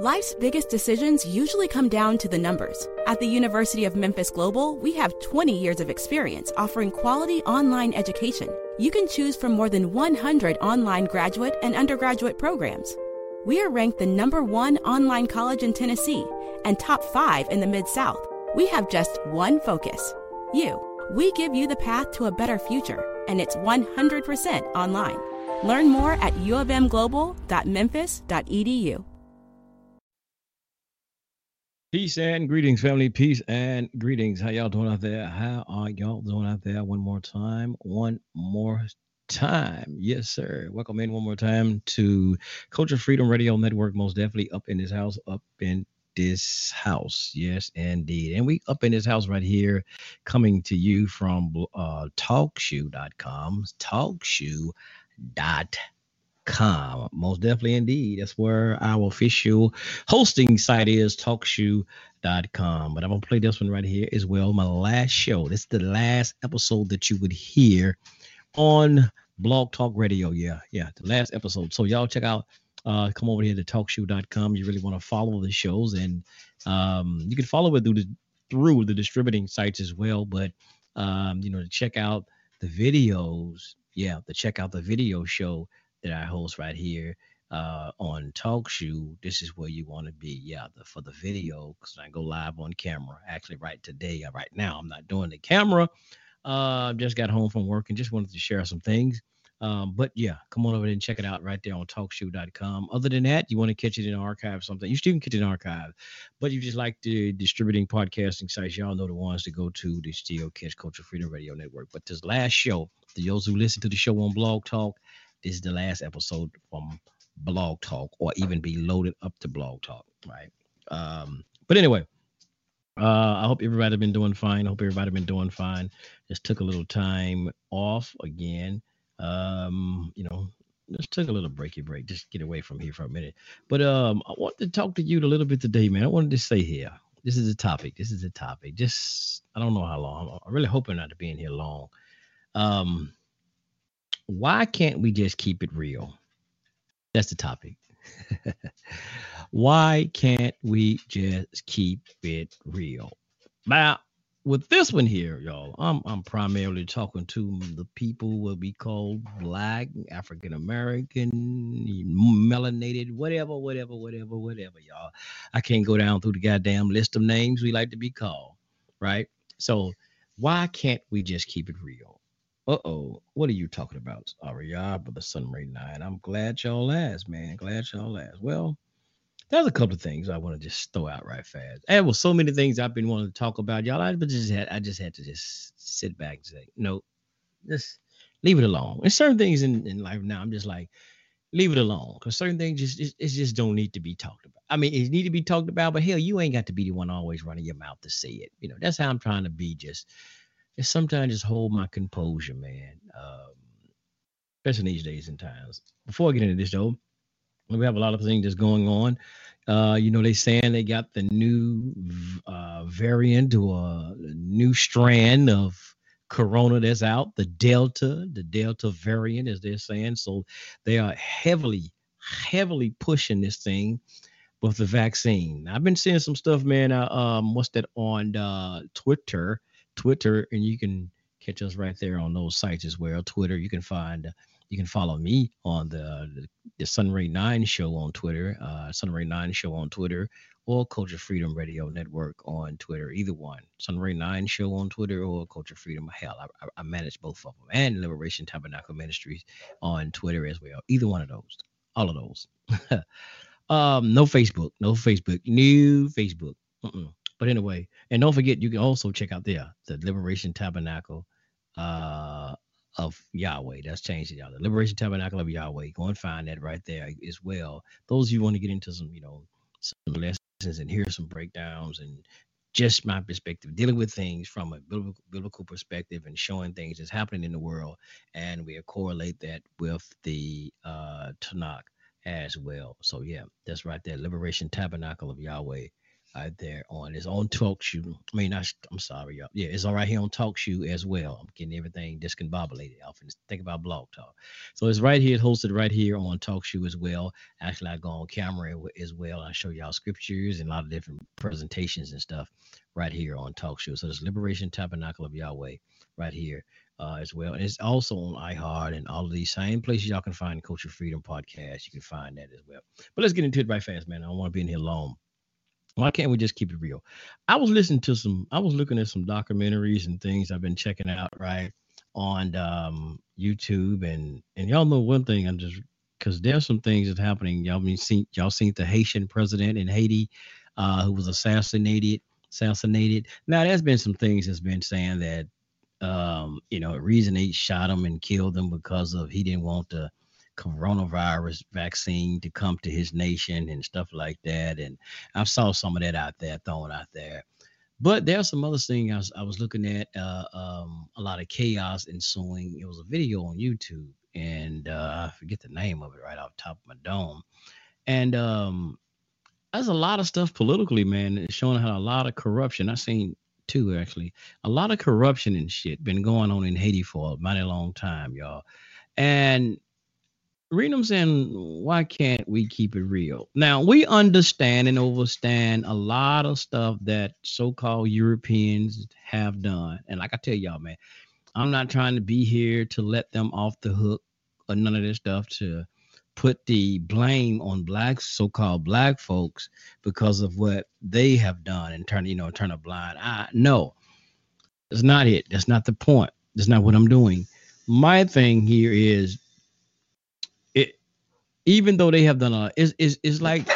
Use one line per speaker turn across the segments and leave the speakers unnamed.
Life's biggest decisions usually come down to the numbers. At the University of Memphis Global, we have 20 years of experience offering quality online education. You can choose from more than 100 online graduate and undergraduate programs. We are ranked the number one online college in Tennessee and top five in the Mid South. We have just one focus you. We give you the path to a better future, and it's 100% online. Learn more at uofmglobal.memphis.edu.
Peace and greetings, family. Peace and greetings. How y'all doing out there? How are y'all doing out there? One more time. One more time. Yes, sir. Welcome in one more time to Culture Freedom Radio Network. Most definitely up in this house, up in this house. Yes, indeed. And we up in this house right here, coming to you from uh, talkshoe.com. Talkshoe.com. Most definitely, indeed. That's where our official hosting site is, talkshoe.com. But I'm going to play this one right here as well. My last show. This is the last episode that you would hear on Blog Talk Radio. Yeah, yeah, the last episode. So y'all check out uh, come over here to talkshoe.com. You really want to follow the shows, and um, you can follow it through the through the distributing sites as well. But um, you know, to check out the videos, yeah, to check out the video show that I host right here uh, on TalkShoe. This is where you want to be, yeah, the, for the video because I go live on camera. Actually, right today, uh, right now, I'm not doing the camera. Uh, just got home from work and just wanted to share some things. Um, but yeah, come on over and check it out right there on talkshoe.com. Other than that, you want to catch it in archive something, you still can catch it in archive. But you just like the distributing podcasting sites, y'all know the ones to go to to still catch Culture Freedom Radio Network. But this last show, the those who listen to the show on Blog Talk, this is the last episode from Blog Talk, or even be loaded up to Blog Talk, right? Um, but anyway, uh, I hope everybody been doing fine. I hope everybody been doing fine. Just took a little time off again um, you know, just took a little breaky break, just get away from here for a minute. But um, I want to talk to you a little bit today, man. I wanted to say here, this is a topic. This is a topic. Just I don't know how long. I'm really hoping not to be in here long. Um, why can't we just keep it real? That's the topic. why can't we just keep it real? Now, with this one here, y'all, I'm I'm primarily talking to the people will be called black, African American, melanated, whatever, whatever, whatever, whatever, y'all. I can't go down through the goddamn list of names we like to be called, right? So why can't we just keep it real? Uh-oh, what are you talking about, Aria, but the Sunray Nine? I'm glad y'all asked, man. Glad y'all asked. Well, there's a couple of things I want to just throw out right fast. There was so many things I've been wanting to talk about, y'all. I just had I just had to just sit back and say, no, just leave it alone. And certain things in, in life now, I'm just like, leave it alone. Because certain things just it, it, just don't need to be talked about. I mean, it need to be talked about, but hell, you ain't got to be the one always running your mouth to say it. You know, that's how I'm trying to be. Just, just sometimes just hold my composure, man. Um, especially these days and times. Before I get into this though, we have a lot of things that's going on. Uh, you know, they saying they got the new uh, variant or a new strand of corona that's out, the Delta, the Delta variant, as they're saying. So they are heavily, heavily pushing this thing with the vaccine. I've been seeing some stuff, man. Uh, um, what's that on uh, Twitter? Twitter, and you can catch us right there on those sites as well. Twitter, you can find you can follow me on the, the, Sunray 9 show on Twitter, uh, Sunray 9 show on Twitter, or Culture Freedom Radio Network on Twitter. Either one. Sunray 9 show on Twitter or Culture Freedom. Hell, I, I manage both of them. And Liberation Tabernacle Ministries on Twitter as well. Either one of those. All of those. um, no Facebook. No Facebook. New Facebook. Mm-mm. But anyway, and don't forget, you can also check out there the Liberation Tabernacle uh of Yahweh. That's changed y'all. The Liberation Tabernacle of Yahweh. Go and find that right there as well. Those of you want to get into some, you know, some lessons and hear some breakdowns and just my perspective, dealing with things from a biblical, biblical perspective and showing things that's happening in the world, and we correlate that with the uh, Tanakh as well. So yeah, that's right there, Liberation Tabernacle of Yahweh right there on it's on TalkShoe. I mean, I, I'm sorry, y'all. Yeah, it's all right here on TalkShoe as well. I'm getting everything discombobulated off and think about Blog Talk. So it's right here, hosted right here on TalkShoe as well. Actually, I go on camera as well. I show y'all scriptures and a lot of different presentations and stuff right here on TalkShoe. So it's Liberation Tabernacle of Yahweh right here. Uh, as well. And it's also on iHeart and all of these same places y'all can find the Culture Freedom Podcast. You can find that as well. But let's get into it right fast, man. I don't want to be in here long. Why can't we just keep it real? I was listening to some, I was looking at some documentaries and things I've been checking out, right, on um, YouTube, and and y'all know one thing. I'm just because there's some things that's happening. Y'all been seen, y'all seen the Haitian president in Haiti, uh, who was assassinated, assassinated. Now there's been some things that's been saying that, um, you know, reason they shot him and killed him because of he didn't want to coronavirus vaccine to come to his nation and stuff like that. And I saw some of that out there thrown out there. But there's some other things I was, I was looking at, uh, um, a lot of chaos ensuing. It was a video on YouTube, and uh, I forget the name of it right off top of my dome. And um, there's a lot of stuff politically, man, showing how a lot of corruption. I've seen too, actually, a lot of corruption and shit been going on in Haiti for a mighty long time, y'all. And Renum saying, why can't we keep it real? Now we understand and overstand a lot of stuff that so-called Europeans have done. And like I tell y'all, man, I'm not trying to be here to let them off the hook or none of this stuff to put the blame on black so-called black folks because of what they have done and turn, you know, turn a blind eye. No, that's not it. That's not the point. That's not what I'm doing. My thing here is even though they have done a is is is like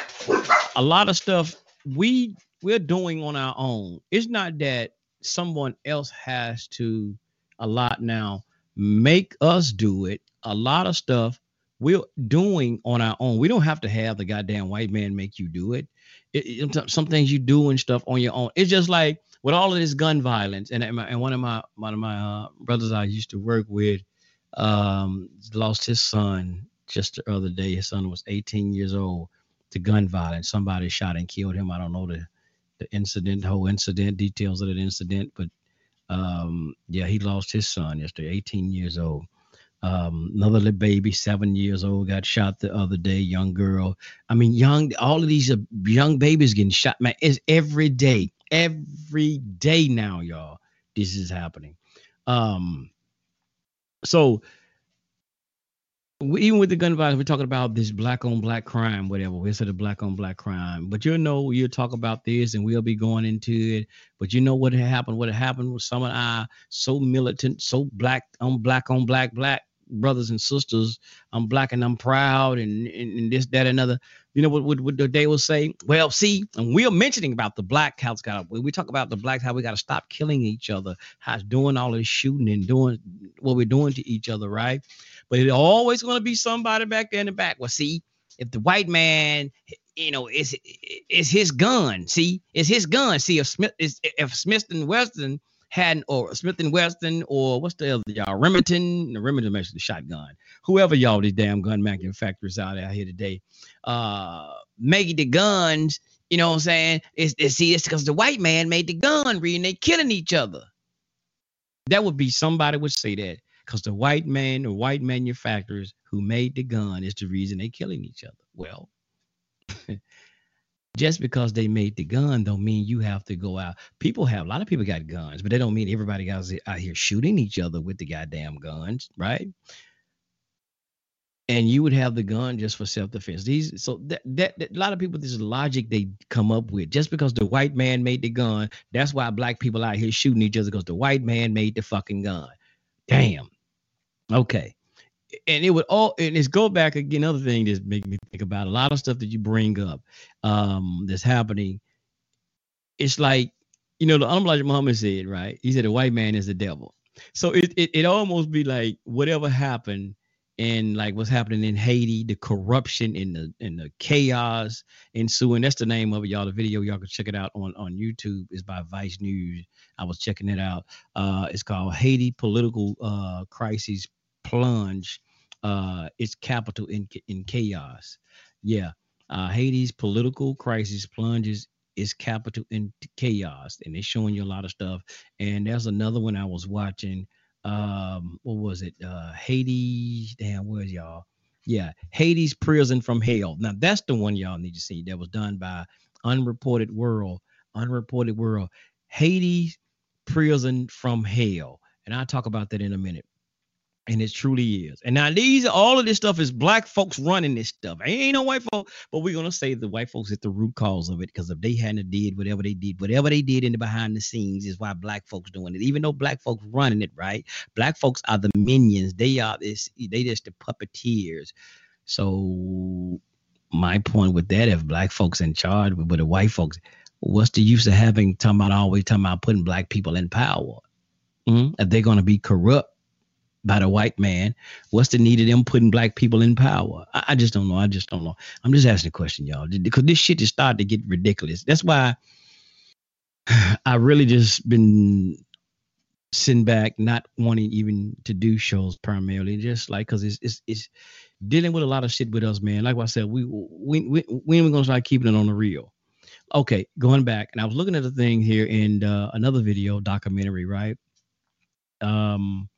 a lot of stuff we we're doing on our own. It's not that someone else has to a lot now make us do it. A lot of stuff we're doing on our own. We don't have to have the goddamn white man make you do it. it, it some things you do and stuff on your own. It's just like with all of this gun violence, and and one of my one of my uh, brothers I used to work with um, lost his son just the other day. His son was 18 years old to gun violence. Somebody shot and killed him. I don't know the the incident, the whole incident, details of the incident, but um, yeah, he lost his son yesterday, 18 years old. Um, another little baby, seven years old, got shot the other day. Young girl. I mean, young. All of these young babies getting shot. Man, it's every day, every day now, y'all. This is happening. Um, so even with the gun violence, we're talking about this black on black crime, whatever. We said the black on black crime, but you know, you'll talk about this and we'll be going into it. But you know what happened? What happened was some of our uh, so militant, so black on black on black black brothers and sisters. I'm black and I'm proud and, and, and this, that, another. You know what, what, what they will say? Well, see, and we're mentioning about the black house got we talk about the black how we got to stop killing each other, how it's doing all this shooting and doing what we're doing to each other, right? But it's always going to be somebody back there in the back. Well, see, if the white man, you know, is is his gun. See, it's his gun. See, if Smith is if Smith and Wesson hadn't, or Smith and Wesson or what's the other y'all Remington, the Remington makes the shotgun. Whoever y'all these damn gun manufacturers out out here today, uh, making the guns. You know what I'm saying? It's, it's see, it's because the white man made the gun, reading they killing each other. That would be somebody would say that because the white man, the white manufacturers who made the gun is the reason they're killing each other. Well, just because they made the gun don't mean you have to go out. People have a lot of people got guns, but they don't mean everybody out here shooting each other with the goddamn guns, right? And you would have the gun just for self-defense. These so that, that, that a lot of people this is logic they come up with. Just because the white man made the gun, that's why black people out here shooting each other because the white man made the fucking gun. Damn. Okay. And it would all and it's go back again. Another thing that make me think about a lot of stuff that you bring up um that's happening. It's like, you know, the Elijah Muhammad said, right? He said the white man is the devil. So it, it it almost be like whatever happened and like what's happening in Haiti, the corruption and the and the chaos ensuing. That's the name of it, y'all. The video y'all can check it out on on YouTube. is by Vice News. I was checking it out. Uh, it's called Haiti Political uh, Crisis Plunge. Uh, its capital in in chaos. Yeah, uh, Haiti's political crisis plunges is capital in chaos, and they're showing you a lot of stuff. And there's another one I was watching. Um, what was it? Uh, Haiti's. Damn, where's y'all? Yeah, Haiti's Prison from Hell. Now that's the one y'all need to see. That was done by Unreported World. Unreported World. Haiti's Prison from Hell, and I'll talk about that in a minute. And it truly is. And now these all of this stuff is black folks running this stuff. Ain't no white folk, but we're gonna say the white folks at the root cause of it because if they hadn't did whatever they did, whatever they did in the behind the scenes is why black folks doing it. Even though black folks running it, right? Black folks are the minions. They are this. They just the puppeteers. So my point with that, if black folks in charge, but the white folks, what's the use of having talking about always talking about putting black people in power? Mm-hmm. If they're gonna be corrupt by the white man. What's the need of them putting black people in power? I, I just don't know. I just don't know. I'm just asking a question, y'all, because this shit is starting to get ridiculous. That's why I really just been sitting back, not wanting even to do shows primarily, just like because it's, it's it's dealing with a lot of shit with us, man. Like I said, we we we when we gonna start keeping it on the real. Okay, going back, and I was looking at the thing here in uh, another video documentary, right? Um,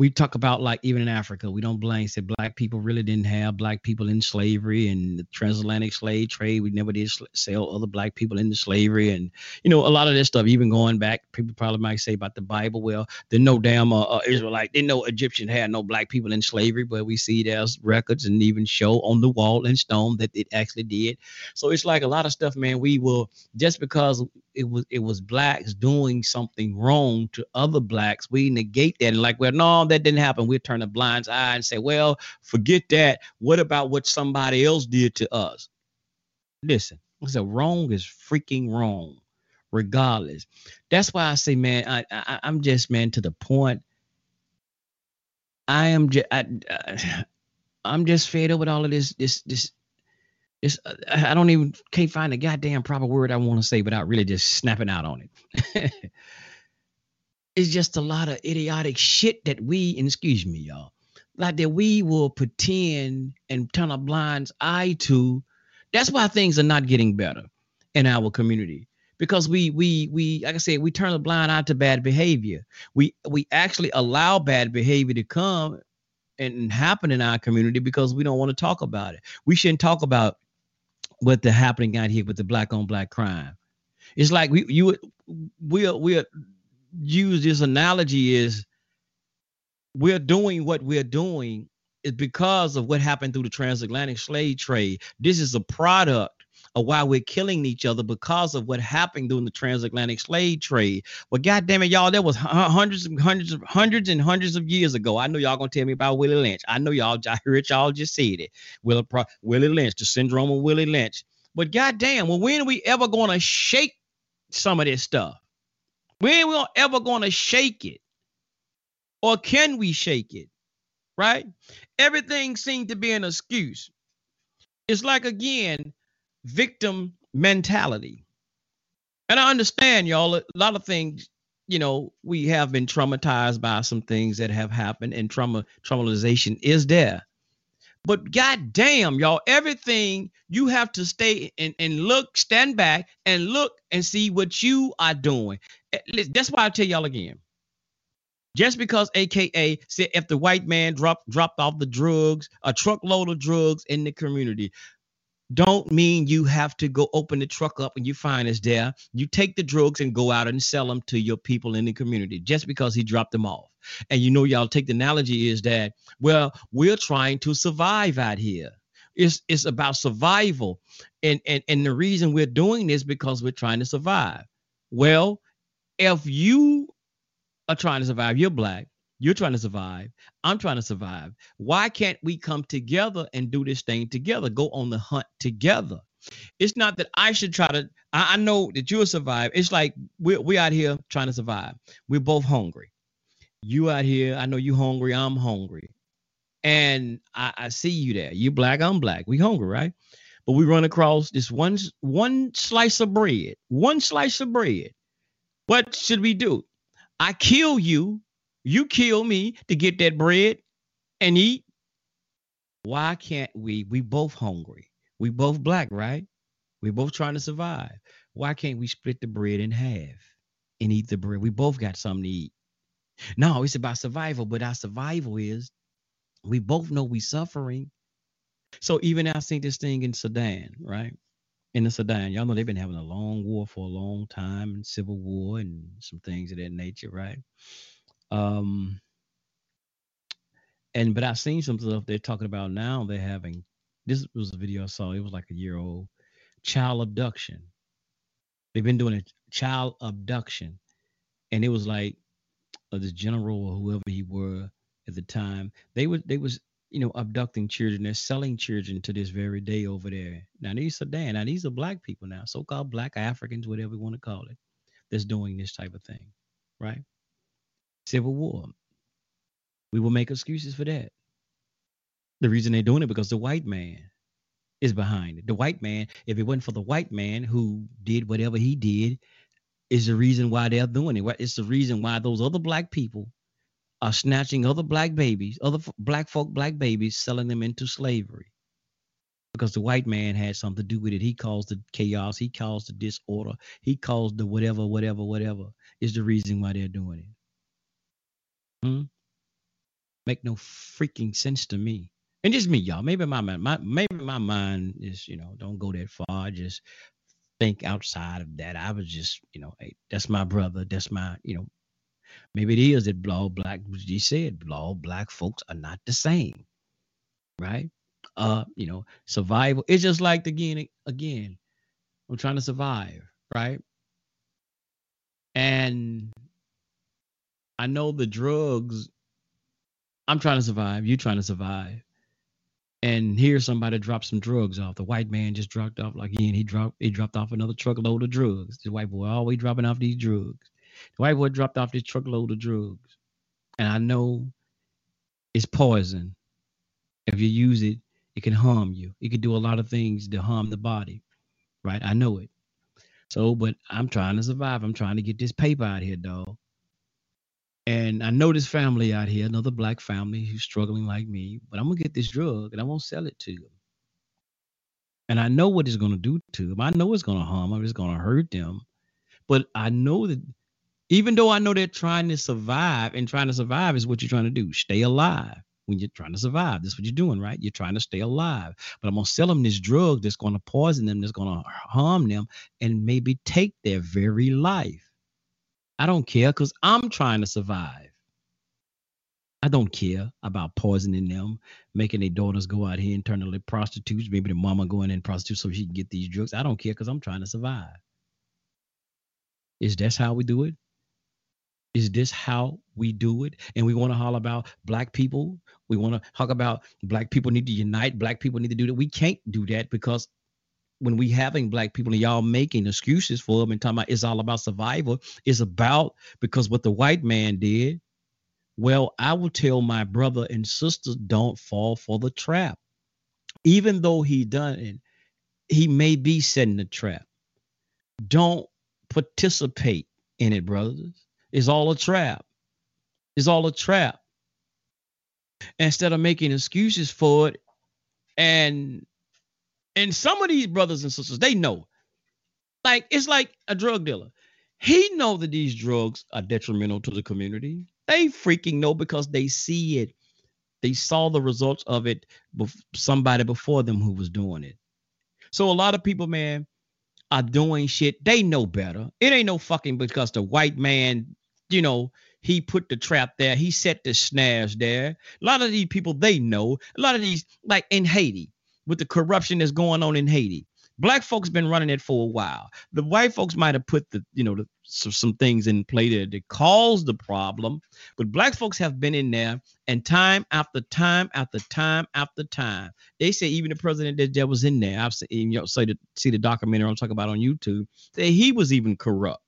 we talk about like even in Africa, we don't blame say black people really didn't have black people in slavery and the transatlantic slave trade. We never did sell other black people into slavery, and you know a lot of this stuff. Even going back, people probably might say about the Bible. Well, there's no damn uh, uh, Israelite, they know Egyptian had no black people in slavery, but we see there's records and even show on the wall in stone that it actually did. So it's like a lot of stuff, man. We will just because it was it was blacks doing something wrong to other blacks, we negate that and like, well, no, that didn't happen. We turn a blind eye and say, well, forget that. What about what somebody else did to us? Listen, I said wrong is freaking wrong, regardless. That's why I say, man, I, I am just man to the point. I am just I, I'm just fed up with all of this this this it's uh, I don't even can't find a goddamn proper word I want to say without really just snapping out on it. it's just a lot of idiotic shit that we, excuse me, y'all, like that we will pretend and turn a blind eye to. That's why things are not getting better in our community because we we we like I said we turn a blind eye to bad behavior. We we actually allow bad behavior to come and happen in our community because we don't want to talk about it. We shouldn't talk about what the happening out here with the black on black crime. It's like we you we'll we'll use this analogy is we're doing what we're doing is because of what happened through the transatlantic slave trade. This is a product of why we're killing each other because of what happened during the transatlantic slave trade. Well, God damn it, y'all, that was hundreds and hundreds of hundreds and hundreds of years ago. I know y'all gonna tell me about Willie Lynch. I know y'all, I heard y'all just said it. Willie, Willie Lynch, the syndrome of Willie Lynch. But God damn, well, when are we ever gonna shake some of this stuff? When are ever gonna shake it? Or can we shake it? Right? Everything seemed to be an excuse. It's like again, victim mentality. And I understand, y'all, a lot of things, you know, we have been traumatized by some things that have happened, and trauma traumatization is there. But god damn, y'all, everything you have to stay and, and look, stand back and look and see what you are doing. Eh, that's why I tell y'all again. Just because AKA said if the white man dropped dropped off the drugs, a truckload of drugs in the community, don't mean you have to go open the truck up and you find it's there. You take the drugs and go out and sell them to your people in the community just because he dropped them off. And you know, y'all take the analogy is that, well, we're trying to survive out here. It's it's about survival. And and, and the reason we're doing this because we're trying to survive. Well, if you are trying to survive, you're black, you're trying to survive. I'm trying to survive. Why can't we come together and do this thing together? Go on the hunt together. It's not that I should try to. I, I know that you'll survive. It's like we're we out here trying to survive. We're both hungry. You out here. I know you hungry. I'm hungry, and I, I see you there. You black. I'm black. We hungry, right? But we run across this one one slice of bread. One slice of bread. What should we do? I kill you you kill me to get that bread and eat. Why can't we? We both hungry. We both black, right? We're both trying to survive. Why can't we split the bread in half and eat the bread? We both got something to eat. No, it's about survival, but our survival is we both know we suffering. So even I seen this thing in Sudan, right? In the Sudan, y'all know they've been having a long war for a long time, and civil war and some things of that nature, right? Um, and but I've seen some stuff they're talking about now. They're having this was a video I saw. It was like a year old child abduction. They've been doing a child abduction, and it was like uh, this general or whoever he were at the time. They were they was you know abducting children. They're selling children to this very day over there. Now these Sudan. Now these are black people now, so-called black Africans, whatever you want to call it, that's doing this type of thing, right? Civil war. We will make excuses for that. The reason they're doing it because the white man is behind it. The white man, if it wasn't for the white man who did whatever he did, is the reason why they're doing it. It's the reason why those other black people are snatching other black babies, other black folk, black babies, selling them into slavery. Because the white man had something to do with it. He caused the chaos. He caused the disorder. He caused the whatever, whatever, whatever is the reason why they're doing it. Hmm? Make no freaking sense to me and just me, y'all. Maybe my mind, my maybe my mind is, you know, don't go that far. Just think outside of that. I was just, you know, hey, that's my brother. That's my, you know, maybe it is that all black. He said all black folks are not the same, right? Uh, you know, survival. It's just like again, again. I'm trying to survive, right? And I know the drugs. I'm trying to survive. You trying to survive and here somebody dropped some drugs off. The white man just dropped off like again. He dropped he dropped off another truckload of drugs. The white boy always dropping off these drugs. The white boy dropped off this truckload of drugs, and I know it's poison. If you use it, it can harm you. It can do a lot of things to harm the body, right? I know it. So, but I'm trying to survive. I'm trying to get this paper out here, dog. And I know this family out here, another black family who's struggling like me, but I'm gonna get this drug and I won't sell it to them. And I know what it's gonna do to them. I know it's gonna harm them, it's gonna hurt them. But I know that even though I know they're trying to survive, and trying to survive is what you're trying to do, stay alive when you're trying to survive. That's what you're doing, right? You're trying to stay alive. But I'm gonna sell them this drug that's gonna poison them, that's gonna harm them, and maybe take their very life. I don't care because I'm trying to survive. I don't care about poisoning them, making their daughters go out here and turn into prostitutes. Maybe the mama going in prostitute so she can get these drugs. I don't care because I'm trying to survive. Is this how we do it? Is this how we do it? And we want to holler about black people. We want to talk about black people need to unite. Black people need to do that. We can't do that because when we having black people and y'all making excuses for them and talking about it's all about survival, it's about because what the white man did. Well, I will tell my brother and sister, don't fall for the trap. Even though he done it, he may be setting the trap. Don't participate in it, brothers. It's all a trap. It's all a trap. Instead of making excuses for it and and some of these brothers and sisters, they know. Like it's like a drug dealer. He know that these drugs are detrimental to the community. They freaking know because they see it. They saw the results of it. Somebody before them who was doing it. So a lot of people, man, are doing shit. They know better. It ain't no fucking because the white man, you know, he put the trap there. He set the snares there. A lot of these people, they know. A lot of these, like in Haiti, with the corruption that's going on in Haiti. Black folks been running it for a while. The white folks might have put the, you know, the, so, some things in play that, that caused the problem, but black folks have been in there, and time after time after time after time, they say even the president that, that was in there, I've seen, you know, say to see the documentary I'm talking about on YouTube, that he was even corrupt.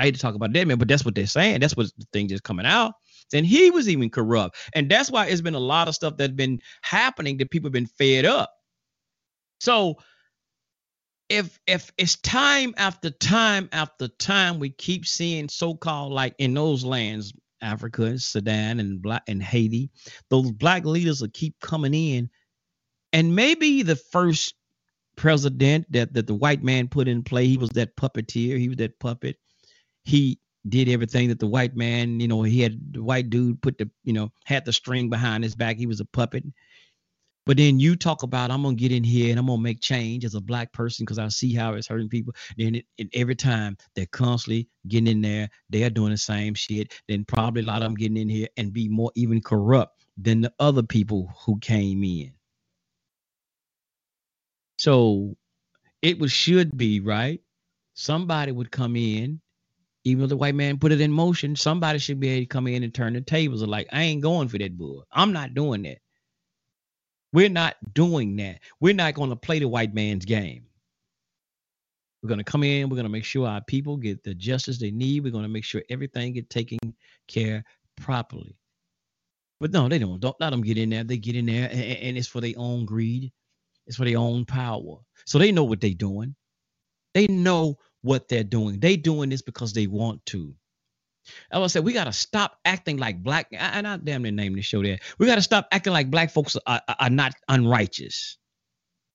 I hate to talk about that man, but that's what they're saying. That's what the thing just coming out and he was even corrupt. And that's why it's been a lot of stuff that's been happening that people have been fed up. So if if it's time after time after time we keep seeing so-called like in those lands, Africa and Sudan and black and Haiti, those black leaders will keep coming in. And maybe the first president that, that the white man put in play. He was that puppeteer. He was that puppet. He did everything that the white man, you know, he had the white dude put the, you know, had the string behind his back. He was a puppet. But then you talk about I'm gonna get in here and I'm gonna make change as a black person because I see how it's hurting people. Then it, it, every time they're constantly getting in there, they're doing the same shit. Then probably a lot of them getting in here and be more even corrupt than the other people who came in. So it was should be right. Somebody would come in, even though the white man put it in motion. Somebody should be able to come in and turn the tables. Like I ain't going for that bull. I'm not doing that. We're not doing that. We're not going to play the white man's game. We're going to come in. We're going to make sure our people get the justice they need. We're going to make sure everything get taken care properly. But no, they don't. Don't let them get in there. They get in there, and, and it's for their own greed. It's for their own power. So they know what they're doing. They know what they're doing. They doing this because they want to. I was said we got to stop acting like black. And I damn near name the show there. We got to stop acting like black folks are, are, are not unrighteous.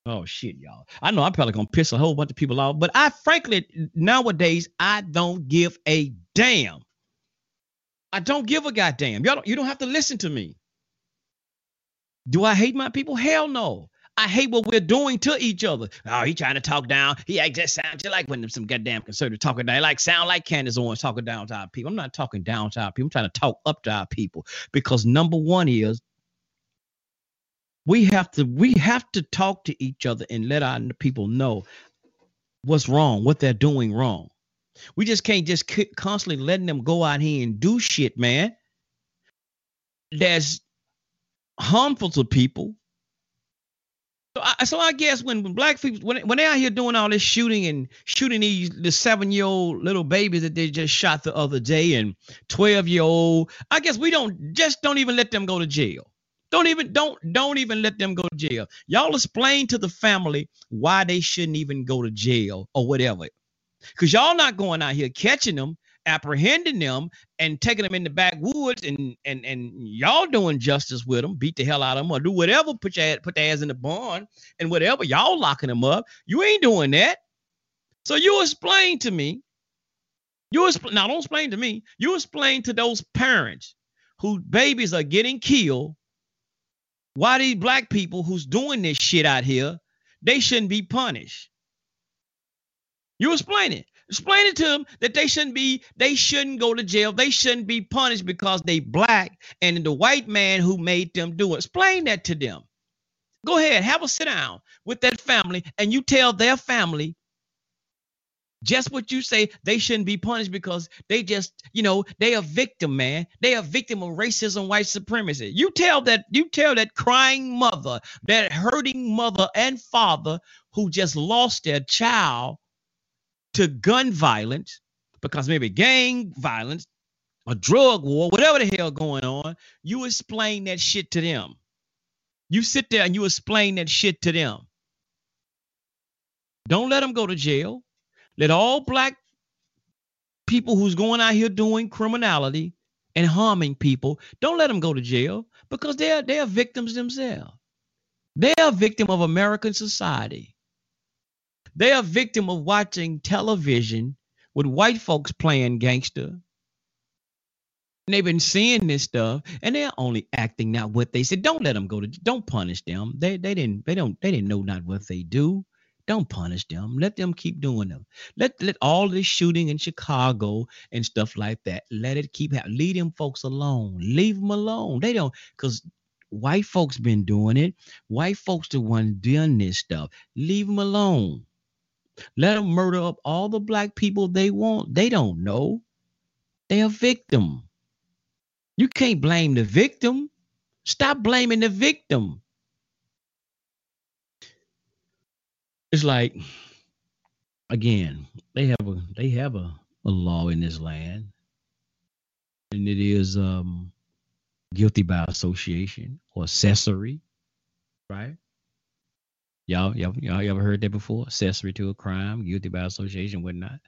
Oh shit, y'all. I know I'm probably gonna piss a whole bunch of people off, but I frankly nowadays I don't give a damn. I don't give a goddamn. Y'all don't, you don't have to listen to me. Do I hate my people? Hell no. I hate what we're doing to each other. Oh, he trying to talk down. He act just sound just like when some goddamn conservative talking down. Like sound like Candace Owens talking down to our people. I'm not talking down to our people. I'm trying to talk up to our people because number one is we have to we have to talk to each other and let our people know what's wrong, what they're doing wrong. We just can't just constantly letting them go out here and do shit, man. That's harmful to people so I, so I guess when, when black people when when they're out here doing all this shooting and shooting these the seven year old little babies that they just shot the other day and twelve year old, I guess we don't just don't even let them go to jail. Don't even don't don't even let them go to jail. Y'all explain to the family why they shouldn't even go to jail or whatever. Cause y'all not going out here catching them apprehending them and taking them in the backwoods and and and y'all doing justice with them, beat the hell out of them or do whatever, put your put their ass in the barn and whatever, y'all locking them up. You ain't doing that. So you explain to me. You now don't explain to me. You explain to those parents whose babies are getting killed. Why these black people who's doing this shit out here, they shouldn't be punished. You explain it. Explain it to them that they shouldn't be, they shouldn't go to jail. They shouldn't be punished because they black and the white man who made them do it. Explain that to them. Go ahead, have a sit down with that family and you tell their family just what you say they shouldn't be punished because they just you know they a victim man they a victim of racism white supremacy you tell that you tell that crying mother that hurting mother and father who just lost their child to gun violence because maybe gang violence a drug war, whatever the hell going on, you explain that shit to them. You sit there and you explain that shit to them. Don't let them go to jail. Let all black people who's going out here doing criminality and harming people, don't let them go to jail because they're they're victims themselves. They're a victim of American society. They are victim of watching television with white folks playing gangster. And they've been seeing this stuff, and they're only acting out what they said. Don't let them go to. Don't punish them. They they didn't they don't they didn't know not what they do. Don't punish them. Let them keep doing them. Let let all this shooting in Chicago and stuff like that. Let it keep happening. Leave them folks alone. Leave them alone. They don't because white folks been doing it. White folks the one doing this stuff. Leave them alone. Let them murder up all the black people they want. They don't know. They're a victim. You can't blame the victim. Stop blaming the victim. It's like, again, they have a they have a, a law in this land, and it is um guilty by association or accessory, right? Y'all, y'all, y'all, you ever heard that before? Accessory to a crime, guilty by association, whatnot.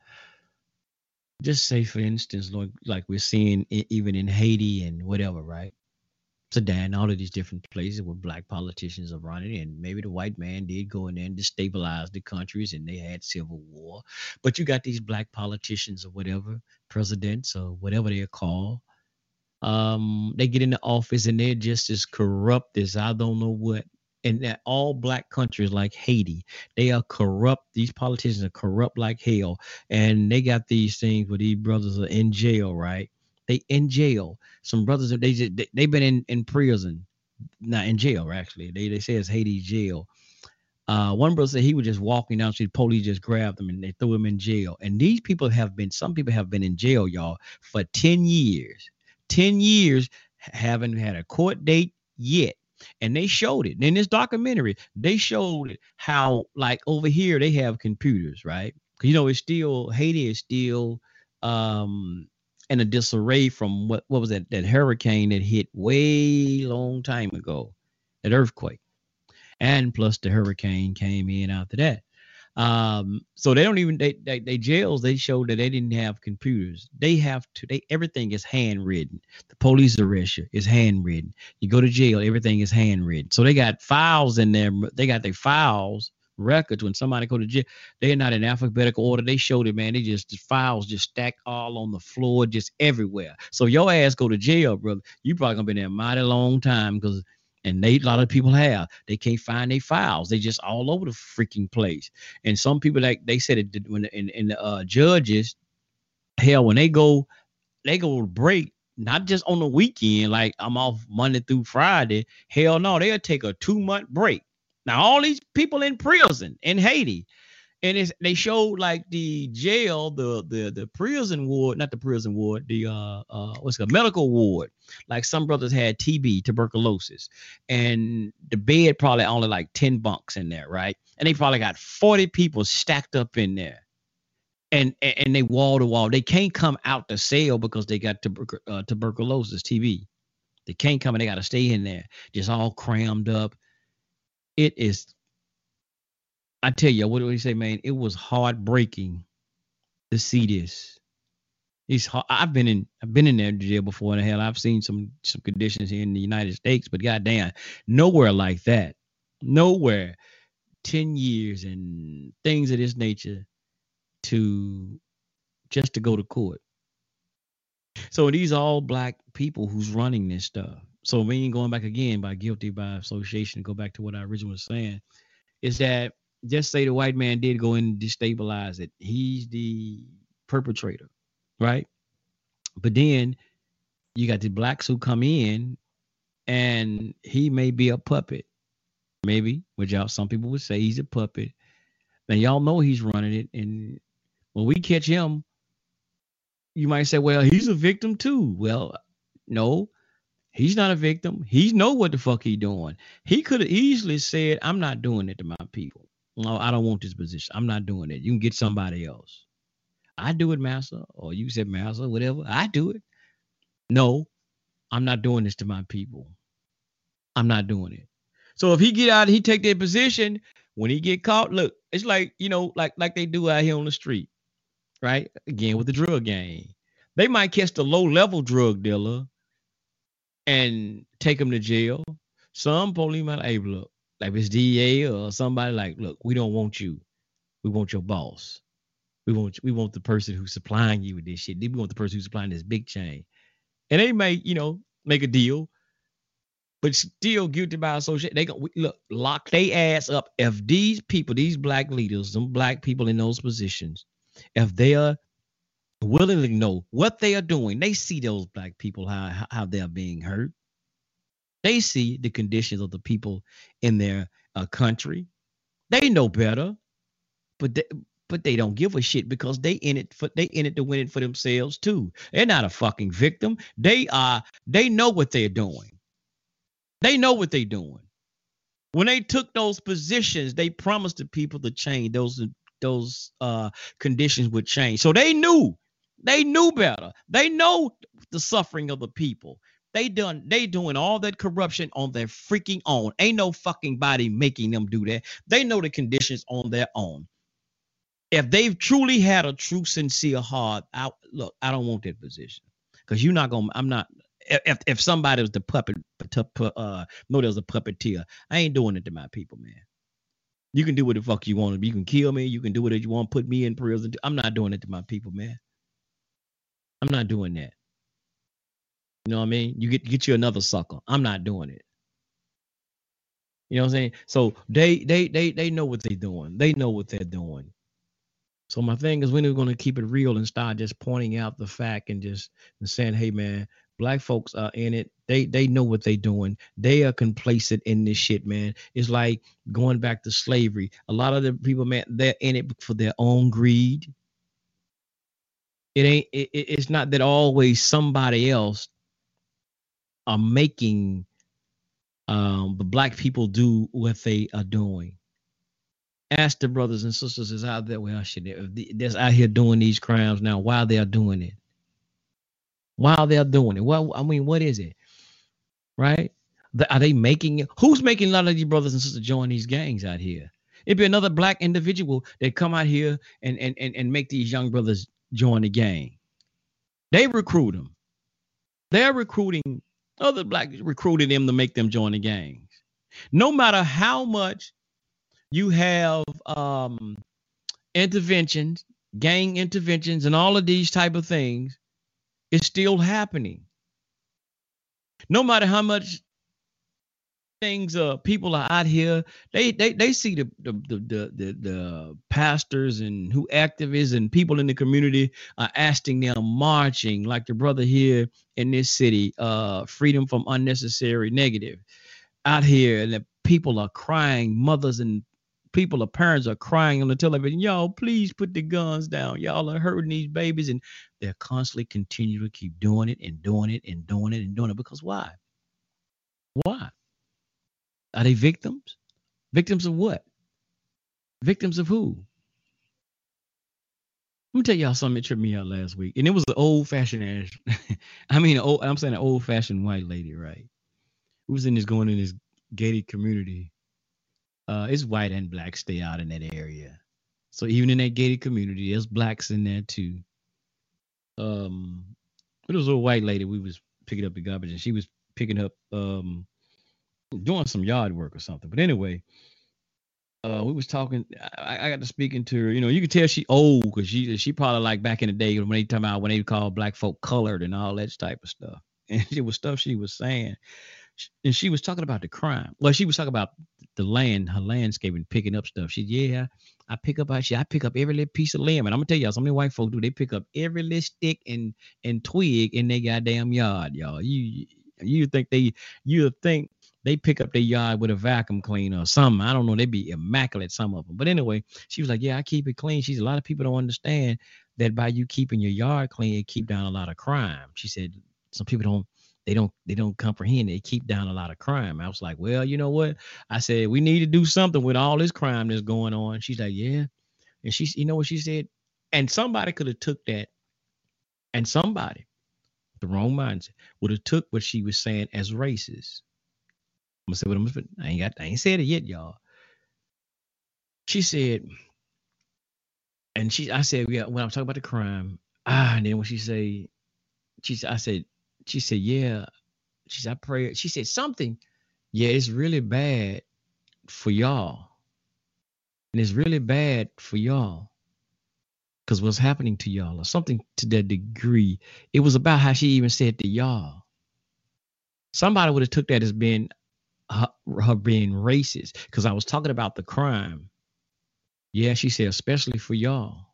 Just say, for instance, like, like we're seeing even in Haiti and whatever, right? Sudan, all of these different places where black politicians are running, and maybe the white man did go in there and destabilize the countries, and they had civil war. But you got these black politicians or whatever, presidents or whatever they're called. Um, they get into office and they're just as corrupt as I don't know what. And that all black countries like Haiti, they are corrupt. These politicians are corrupt like hell, and they got these things where these brothers are in jail, right? They in jail. Some brothers they just they, they've been in in prison, not in jail actually. They they say it's Haiti jail. Uh, one brother said he was just walking down the police just grabbed him and they threw him in jail. And these people have been, some people have been in jail, y'all, for 10 years. 10 years haven't had a court date yet. And they showed it in this documentary. They showed how, like over here, they have computers, right? Because You know, it's still Haiti is still um in a disarray from what what was that that hurricane that hit way long time ago, that earthquake, and plus the hurricane came in after that. Um, so they don't even they, they they jails they showed that they didn't have computers. They have to they everything is handwritten. The police arrest you is handwritten. You go to jail, everything is handwritten. So they got files in there. They got their files records when somebody go to jail they're not in alphabetical order they showed it man they just the files just stacked all on the floor just everywhere so your ass go to jail brother you probably gonna be there a mighty long time because and they a lot of people have. They can't find their files. They just all over the freaking place. And some people like they said it when in, in the uh, judges hell when they go they go break not just on the weekend like i'm off monday through friday hell no they'll take a two month break. Now all these people in prison in Haiti, and it's, they showed like the jail, the the the prison ward, not the prison ward, the uh uh what's it, medical ward. Like some brothers had TB, tuberculosis, and the bed probably only like ten bunks in there, right? And they probably got forty people stacked up in there. And, and they wall to wall. They can't come out the cell because they got tuber- uh, tuberculosis, TB. They can't come and they got to stay in there, just all crammed up it is I tell you, what do we say, man? It was heartbreaking to see this. It's hard. I've been in I've been in there jail before and hell I've seen some some conditions here in the United States, but goddamn, nowhere like that. Nowhere. 10 years and things of this nature to just to go to court. So these are all black people who's running this stuff. So meaning going back again by guilty by association, go back to what I originally was saying, is that just say the white man did go in and destabilize it. He's the perpetrator, right? But then you got the blacks who come in and he may be a puppet. Maybe, which y'all some people would say he's a puppet. And y'all know he's running it. And when we catch him, you might say, well, he's a victim too. Well, no, He's not a victim. He know what the fuck he doing. He could have easily said, "I'm not doing it to my people. No, I don't want this position. I'm not doing it. You can get somebody else. I do it, master, or you said master, whatever. I do it. No, I'm not doing this to my people. I'm not doing it. So if he get out, he take that position. When he get caught, look, it's like you know, like like they do out here on the street, right? Again with the drug gang, they might catch the low level drug dealer and take him to jail. Some police might, hey, look, like it's DA or somebody like, look, we don't want you. We want your boss. We want we want the person who's supplying you with this shit. We want the person who's supplying this big chain. And they may, you know, make a deal, but still guilty by association. They go look, lock their ass up. If these people, these black leaders, some black people in those positions, if they are willingly know what they are doing. They see those black people how how they're being hurt. They see the conditions of the people in their uh, country. They know better, but they, but they don't give a shit because they in it for they in it to win it for themselves too. They're not a fucking victim. They are. They know what they're doing. They know what they're doing. When they took those positions, they promised the people to change those those uh conditions would change. So they knew they knew better. They know the suffering of the people. They done they doing all that corruption on their freaking own. Ain't no fucking body making them do that. They know the conditions on their own. If they've truly had a true sincere heart, I look, I don't want that position. Because you're not gonna, I'm not if if somebody was the puppet, uh, no, there was a puppeteer. I ain't doing it to my people, man. You can do what the fuck you want. You can kill me. You can do whatever you want. Put me in prison. I'm not doing it to my people, man. I'm not doing that. You know what I mean? You get get you another sucker. I'm not doing it. You know what I'm saying? So they they they they know what they're doing. They know what they're doing. So my thing is, when we're going to keep it real and start just pointing out the fact and just and saying, "Hey, man, black folks are in it. They they know what they're doing. They are complacent in this shit, man. It's like going back to slavery. A lot of the people, man, they're in it for their own greed. It ain't. It, it's not that always somebody else are making um, the black people do what they are doing. Ask the brothers and sisters that's out there, well, shit, that's out here doing these crimes now. Why they are doing it? While they're doing it, well, I mean, what is it? Right? The, are they making it? Who's making a lot of these brothers and sisters join these gangs out here? It'd be another black individual that come out here and and and, and make these young brothers join the gang. They recruit them. They're recruiting other black recruited them to make them join the gangs. No matter how much you have um, interventions, gang interventions, and all of these type of things, it's still happening. No matter how much things uh people are out here they they they see the the the the, the pastors and who activists and people in the community are asking them marching like the brother here in this city uh freedom from unnecessary negative. Out here and the people are crying mothers and people or parents are crying on the television y'all please put the guns down. Y'all are hurting these babies and they're constantly continue to keep doing it and doing it and doing it and doing it because why? Why are they victims? Victims of what? Victims of who? Let me tell y'all something that tripped me out last week. And it was an old fashioned. I mean, old, I'm saying an old fashioned white lady, right? Who was in this going in this gated community. Uh, it's white and black stay out in that area. So even in that gated community, there's blacks in there too. Um, it was a white lady. We was picking up the garbage, and she was picking up um doing some yard work or something. But anyway, uh, we was talking. I, I got to speaking to her. You know, you could tell she old because she she probably like back in the day when they talking about when they call black folk colored and all that type of stuff. And it was stuff she was saying, and she was talking about the crime. Well, she was talking about the land, her landscaping, picking up stuff. She, yeah, I pick up. Actually, I pick up every little piece of limb, and I'm gonna tell y'all, so many white folk do. They pick up every little stick and and twig in their goddamn yard, y'all. You you think they you think they pick up their yard with a vacuum cleaner or something. I don't know. They'd be immaculate, some of them. But anyway, she was like, Yeah, I keep it clean. She's a lot of people don't understand that by you keeping your yard clean, it keep down a lot of crime. She said some people don't they don't they don't comprehend they keep down a lot of crime. I was like, Well, you know what? I said, We need to do something with all this crime that's going on. She's like, Yeah. And she's you know what she said? And somebody could have took that and somebody, the wrong mindset, would have took what she was saying as racist gonna say what I'm gonna I ain't got I ain't said it yet, y'all. She said, and she I said, yeah, when I'm talking about the crime, ah, and then when she say, she I said, she said, yeah. She said, I pray. She said something. Yeah, it's really bad for y'all. And it's really bad for y'all. Because what's happening to y'all or something to that degree. It was about how she even said to y'all. Somebody would have took that as being her, her being racist because I was talking about the crime. Yeah, she said, especially for y'all.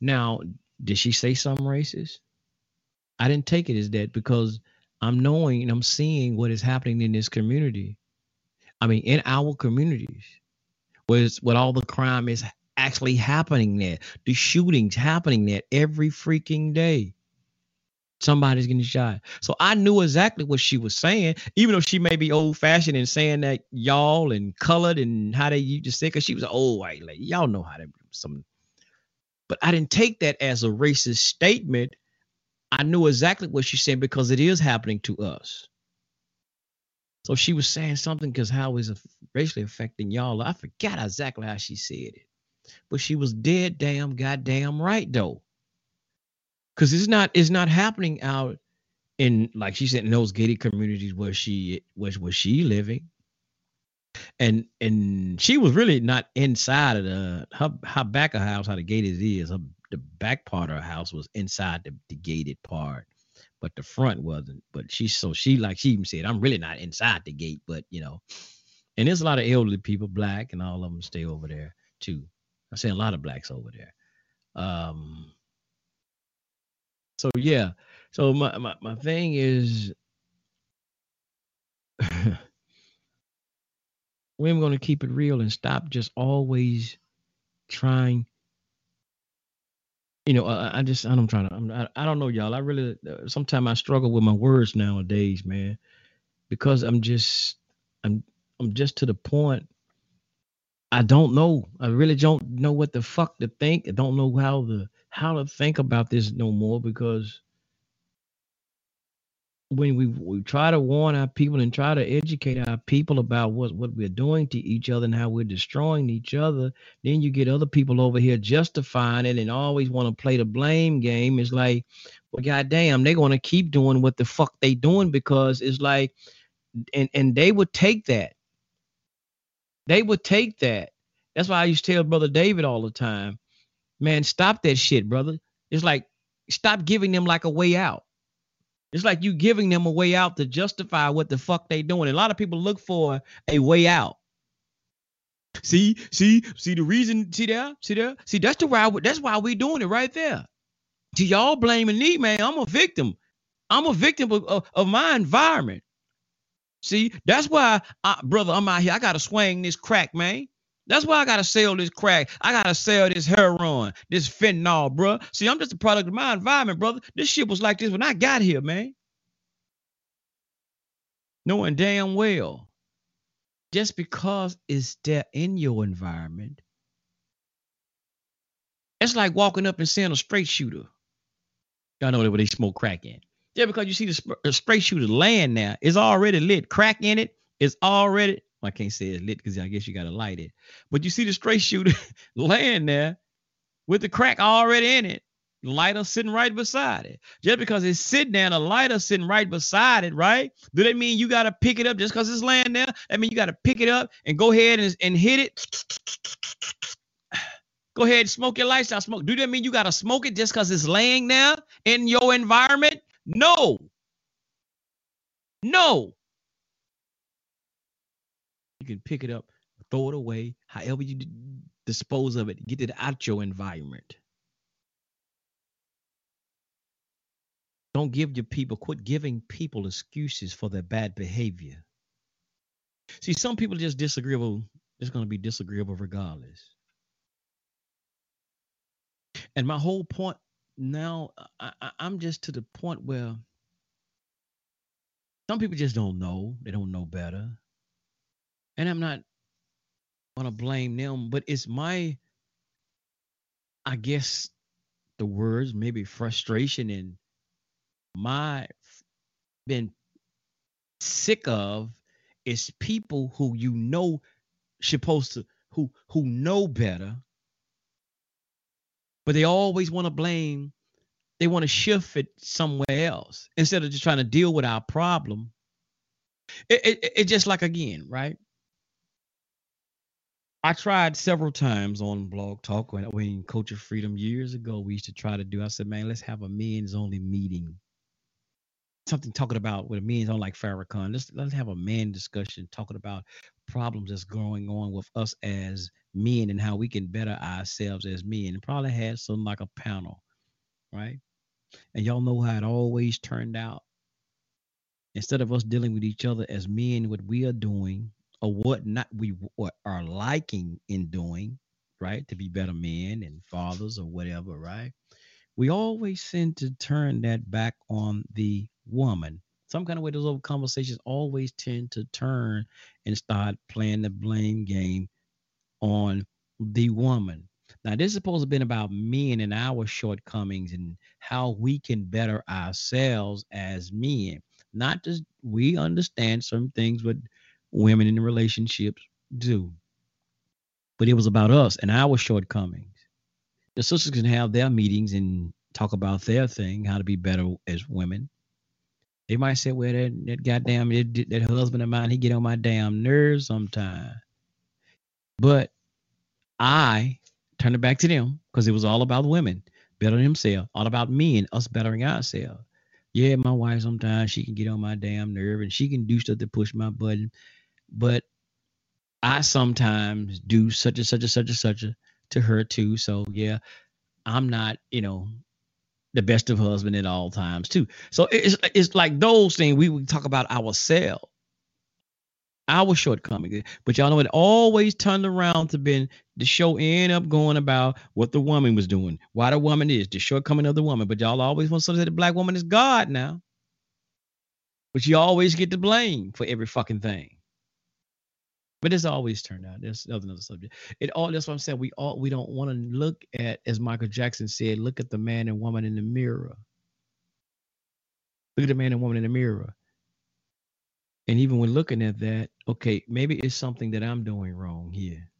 Now, did she say something racist? I didn't take it as that because I'm knowing and I'm seeing what is happening in this community. I mean, in our communities, where what all the crime is actually happening there, the shootings happening there every freaking day somebody's getting shot. So I knew exactly what she was saying, even though she may be old fashioned and saying that y'all and colored and how they used to say, because she was an old white lady. Y'all know how to some. But I didn't take that as a racist statement. I knew exactly what she said because it is happening to us. So she was saying something because how is it racially affecting y'all? I forgot exactly how she said it, but she was dead damn goddamn right though because it's not it's not happening out in like she said in those gated communities where she was was she living. And and she was really not inside of the her, her back of house how the gated is her, the back part of her house was inside the, the gated part but the front wasn't. But she so she like she even said i'm really not inside the gate but you know. And there's a lot of elderly people black and all of them stay over there too. I say a lot of blacks over there. Um so yeah. So my my, my thing is we're going to keep it real and stop just always trying you know I, I just i'm trying to I'm, I, I don't know y'all. I really uh, sometimes i struggle with my words nowadays man because i'm just i'm i'm just to the point i don't know. I really don't know what the fuck to think. I don't know how the how to think about this no more because when we, we try to warn our people and try to educate our people about what, what we're doing to each other and how we're destroying each other, then you get other people over here justifying it and always want to play the blame game. It's like, well, goddamn, they're going to keep doing what the fuck they doing because it's like, and and they would take that. They would take that. That's why I used to tell Brother David all the time, man, stop that shit, brother. It's like, stop giving them like a way out it's like you giving them a way out to justify what the fuck they doing. A lot of people look for a way out. See, see, see the reason. See there, see there, see that's the why. That's why we doing it right there. See y'all blaming me, man. I'm a victim. I'm a victim of, of, of my environment. See, that's why, I, brother, I'm out here. I gotta swing this crack, man. That's why I gotta sell this crack. I gotta sell this heroin, this fentanyl, bro. See, I'm just a product of my environment, brother. This shit was like this when I got here, man. Knowing damn well, just because it's there in your environment, it's like walking up and seeing a straight shooter. Y'all know where they smoke crack in. Yeah, because you see the, the straight shooter laying there, it's already lit. Crack in it, it's already I can't say it's lit because I guess you got to light it. But you see the straight shooter laying there with the crack already in it, lighter sitting right beside it. Just because it's sitting there and a lighter sitting right beside it, right? Do that mean you got to pick it up just because it's laying there? I mean you got to pick it up and go ahead and, and hit it. Go ahead and smoke your lifestyle smoke. Do that mean you got to smoke it just because it's laying there in your environment? No. No. You can pick it up, throw it away, however you dispose of it, get it out your environment. Don't give your people, quit giving people excuses for their bad behavior. See, some people just disagreeable, it's going to be disagreeable regardless. And my whole point now, I, am just to the point where some people just don't know. They don't know better and I'm not gonna blame them, but it's my, I guess, the words maybe frustration and my been sick of is people who you know supposed to who who know better but they always want to blame they want to shift it somewhere else instead of just trying to deal with our problem. It, it, it just like again right I tried several times on Blog Talk when when Culture Freedom years ago we used to try to do. I said, man, let's have a men's only meeting. Something talking about with a men's on like Farrakhan. Let's let's have a man discussion talking about problems that's going on with us as men and how we can better ourselves as men. And probably had some like a panel, right? And y'all know how it always turned out. Instead of us dealing with each other as men, what we are doing or what not we are liking in doing, right? To be better men and fathers or whatever, right? We always tend to turn that back on the woman. Some kind of way those old conversations always tend to turn and start playing the blame game on the woman. Now, this is supposed to have been about men and our shortcomings and how we can better ourselves as men. Not just we understand some things, but women in relationships do. But it was about us and our shortcomings. The sisters can have their meetings and talk about their thing, how to be better as women. They might say, well, that, that goddamn that, that husband of mine, he get on my damn nerves sometimes. But I turn it back to them because it was all about women bettering themselves, all about men, us bettering ourselves. Yeah, my wife sometimes she can get on my damn nerve and she can do stuff to push my button, but I sometimes do such and such and such and such a, to her too. So yeah, I'm not, you know, the best of husband at all times too. So it's it's like those things we would talk about ourselves, our shortcomings. But y'all know it always turned around to been the show end up going about what the woman was doing, why the woman is, the shortcoming of the woman. But y'all always want to say the black woman is God now. But you always get the blame for every fucking thing. But it's always turned out. That's another subject. It all that's what I'm saying. We all we don't want to look at, as Michael Jackson said, look at the man and woman in the mirror. Look at the man and woman in the mirror. And even when looking at that, okay, maybe it's something that I'm doing wrong here.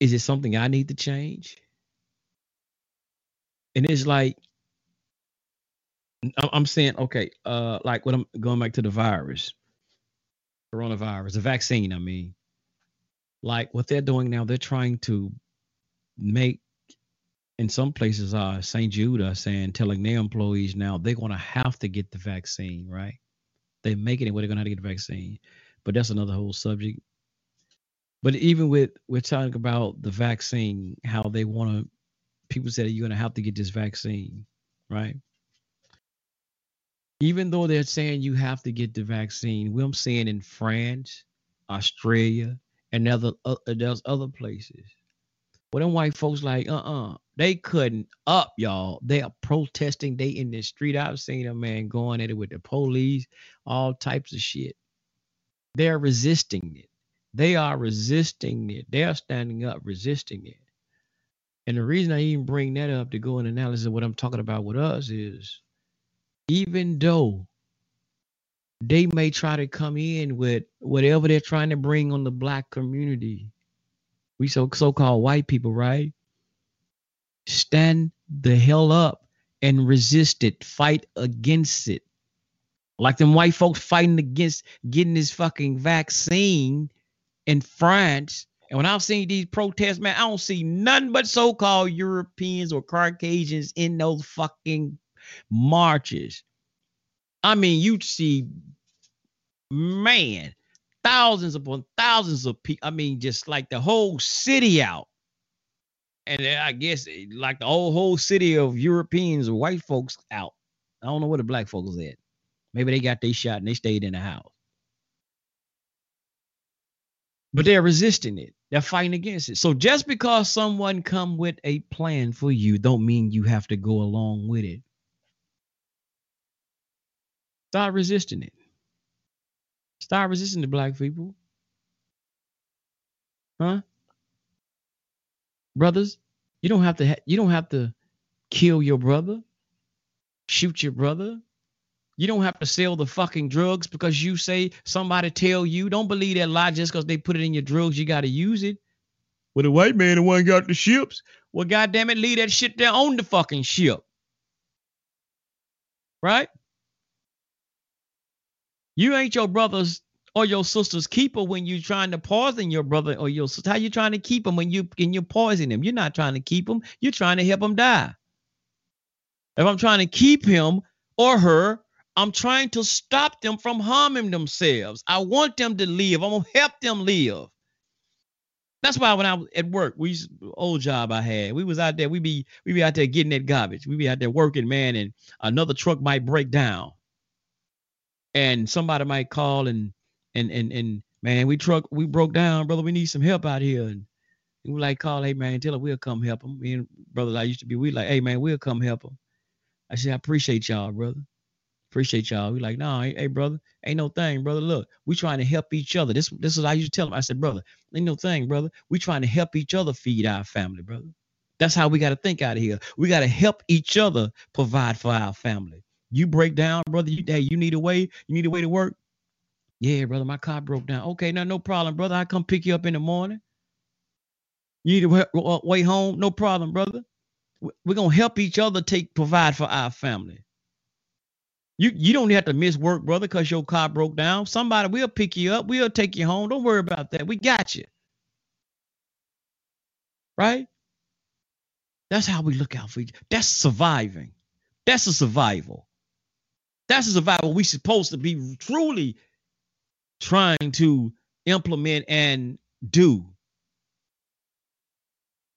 Is it something I need to change? And it's like I'm saying, okay, uh, like what I'm going back to the virus coronavirus, the vaccine, I mean. Like what they're doing now, they're trying to make in some places uh St. Jude saying telling their employees now they're gonna have to get the vaccine, right? They're making it where they're gonna have to get the vaccine. But that's another whole subject. But even with we're talking about the vaccine, how they want to people said you're gonna have to get this vaccine, right? Even though they're saying you have to get the vaccine, we're saying in France, Australia, and other uh, there's other places. Well, them white folks like, uh-uh, they couldn't up, y'all. They are protesting. They in the street. I've seen a man going at it with the police, all types of shit. They're resisting it. They are resisting it. They're standing up, resisting it. And the reason I even bring that up to go in analysis of what I'm talking about with us is even though they may try to come in with whatever they're trying to bring on the black community. We so so-called white people, right? Stand the hell up and resist it. Fight against it. Like them white folks fighting against getting this fucking vaccine in France. And when I've seen these protests, man, I don't see nothing but so-called Europeans or Caucasians in those fucking marches. I mean, you see, man, thousands upon thousands of people. I mean, just like the whole city out. And I guess eh, like the whole whole city of Europeans white folks out. I don't know where the black folks at. Maybe they got their shot and they stayed in the house. But they're resisting it. They're fighting against it. So just because someone come with a plan for you, don't mean you have to go along with it. Start resisting it. Start resisting the black people. Huh? Brothers, you don't have to ha- you don't have to kill your brother, shoot your brother. You don't have to sell the fucking drugs because you say somebody tell you. Don't believe that lie just because they put it in your drugs. You got to use it. Well, the white man the one got the ships. Well, goddamn it, leave that shit there on the fucking ship. Right? You ain't your brother's or your sister's keeper when you're trying to poison your brother or your sister. How you trying to keep them when you and you poison him? You're not trying to keep them. You're trying to help him die. If I'm trying to keep him or her, I'm trying to stop them from harming themselves. I want them to live. I'm gonna help them live. That's why when I was at work, we old job I had, we was out there. We be we be out there getting that garbage. We be out there working, man, and another truck might break down and somebody might call and and and and man, we truck we broke down, brother. We need some help out here. And we like call, hey man, tell her we'll come help them. Me and brothers I used to be, we like, hey man, we'll come help them. I said, I appreciate y'all, brother. Appreciate y'all. We like, no, nah, hey brother, ain't no thing, brother. Look, we trying to help each other. This this is I used to tell them. I said, brother, ain't no thing, brother. We trying to help each other feed our family, brother. That's how we got to think out of here. We got to help each other provide for our family. You break down, brother. You hey, you need a way. You need a way to work. Yeah, brother, my car broke down. Okay, no, no problem, brother. I come pick you up in the morning. You need a way home. No problem, brother. We're gonna help each other take provide for our family. You you don't have to miss work, brother, because your car broke down. Somebody will pick you up. We'll take you home. Don't worry about that. We got you. Right? That's how we look out for each. That's surviving. That's a survival. That's a survival we supposed to be truly trying to implement and do.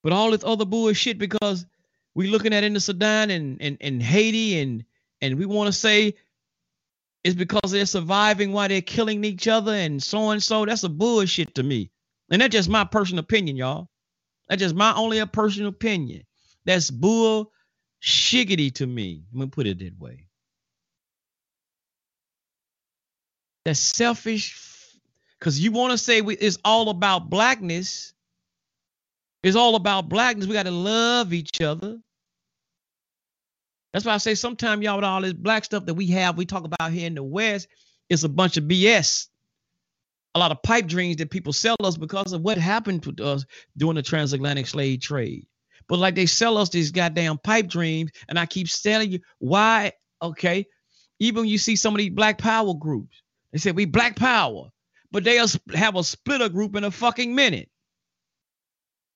But all this other bullshit because we looking at in the Sudan and, and, and Haiti and and we want to say it's because they're surviving while they're killing each other and so and so. That's a bullshit to me. And that's just my personal opinion, y'all. That's just my only a personal opinion. That's bull shiggity to me. I'm gonna put it that way. That's selfish because you want to say we, it's all about blackness. It's all about blackness. We got to love each other. That's why I say sometimes y'all with all this black stuff that we have, we talk about here in the West, it's a bunch of BS. A lot of pipe dreams that people sell us because of what happened to us during the transatlantic slave trade. But like they sell us these goddamn pipe dreams, and I keep telling you why. Okay, even when you see some of these black power groups, they said we black power, but they have a splitter group in a fucking minute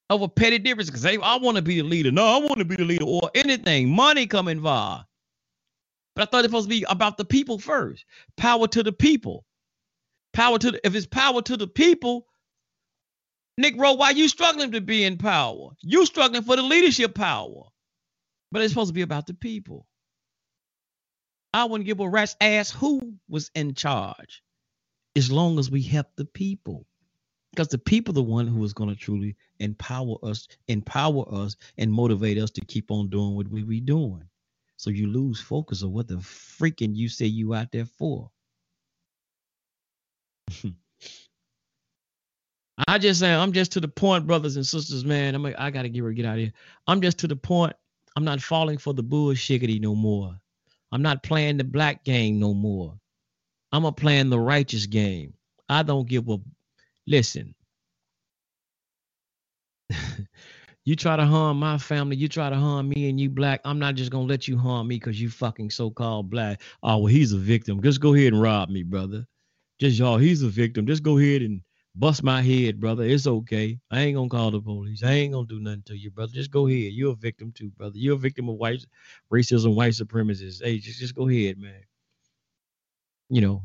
over petty differences. Because I want to be the leader. No, I want to be the leader or anything. Money come involved. But I thought it was supposed to be about the people first. Power to the people. Power to the, if it's power to the people, Nick Rowe, why you struggling to be in power? You struggling for the leadership power. But it's supposed to be about the people. I wouldn't give a rat's ass who was in charge as long as we help the people. Because the people are the one who is going to truly empower us empower us and motivate us to keep on doing what we be doing. So you lose focus of what the freaking you say you out there for. I just say i'm just to the point brothers and sisters man. I'm like, i gotta get her get out of here. I'm just to the point i'm not falling for the bullshiggity no more i'm not playing the black game no more i'm a playing the righteous game i don't give a Listen, you try to harm my family, you try to harm me and you black, I'm not just gonna let you harm me because you fucking so-called black. Oh, well, he's a victim. Just go ahead and rob me, brother. Just y'all, he's a victim. Just go ahead and bust my head, brother. It's okay. I ain't gonna call the police. I ain't gonna do nothing to you, brother. Just go ahead. You're a victim too, brother. You're a victim of white racism, white supremacists. Hey, just, just go ahead, man. You know,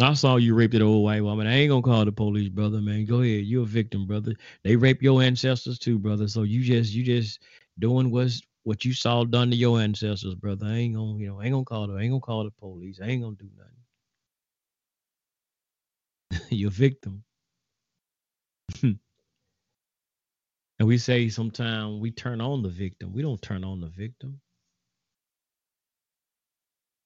I saw you raped that old white woman. I ain't gonna call the police, brother, man. Go ahead. You're a victim, brother. They rape your ancestors too, brother. So you just you just doing what's what you saw done to your ancestors, brother. I ain't gonna, you know, I ain't gonna call the I ain't gonna call the police. I ain't gonna do nothing. You're victim. and we say sometimes we turn on the victim. We don't turn on the victim.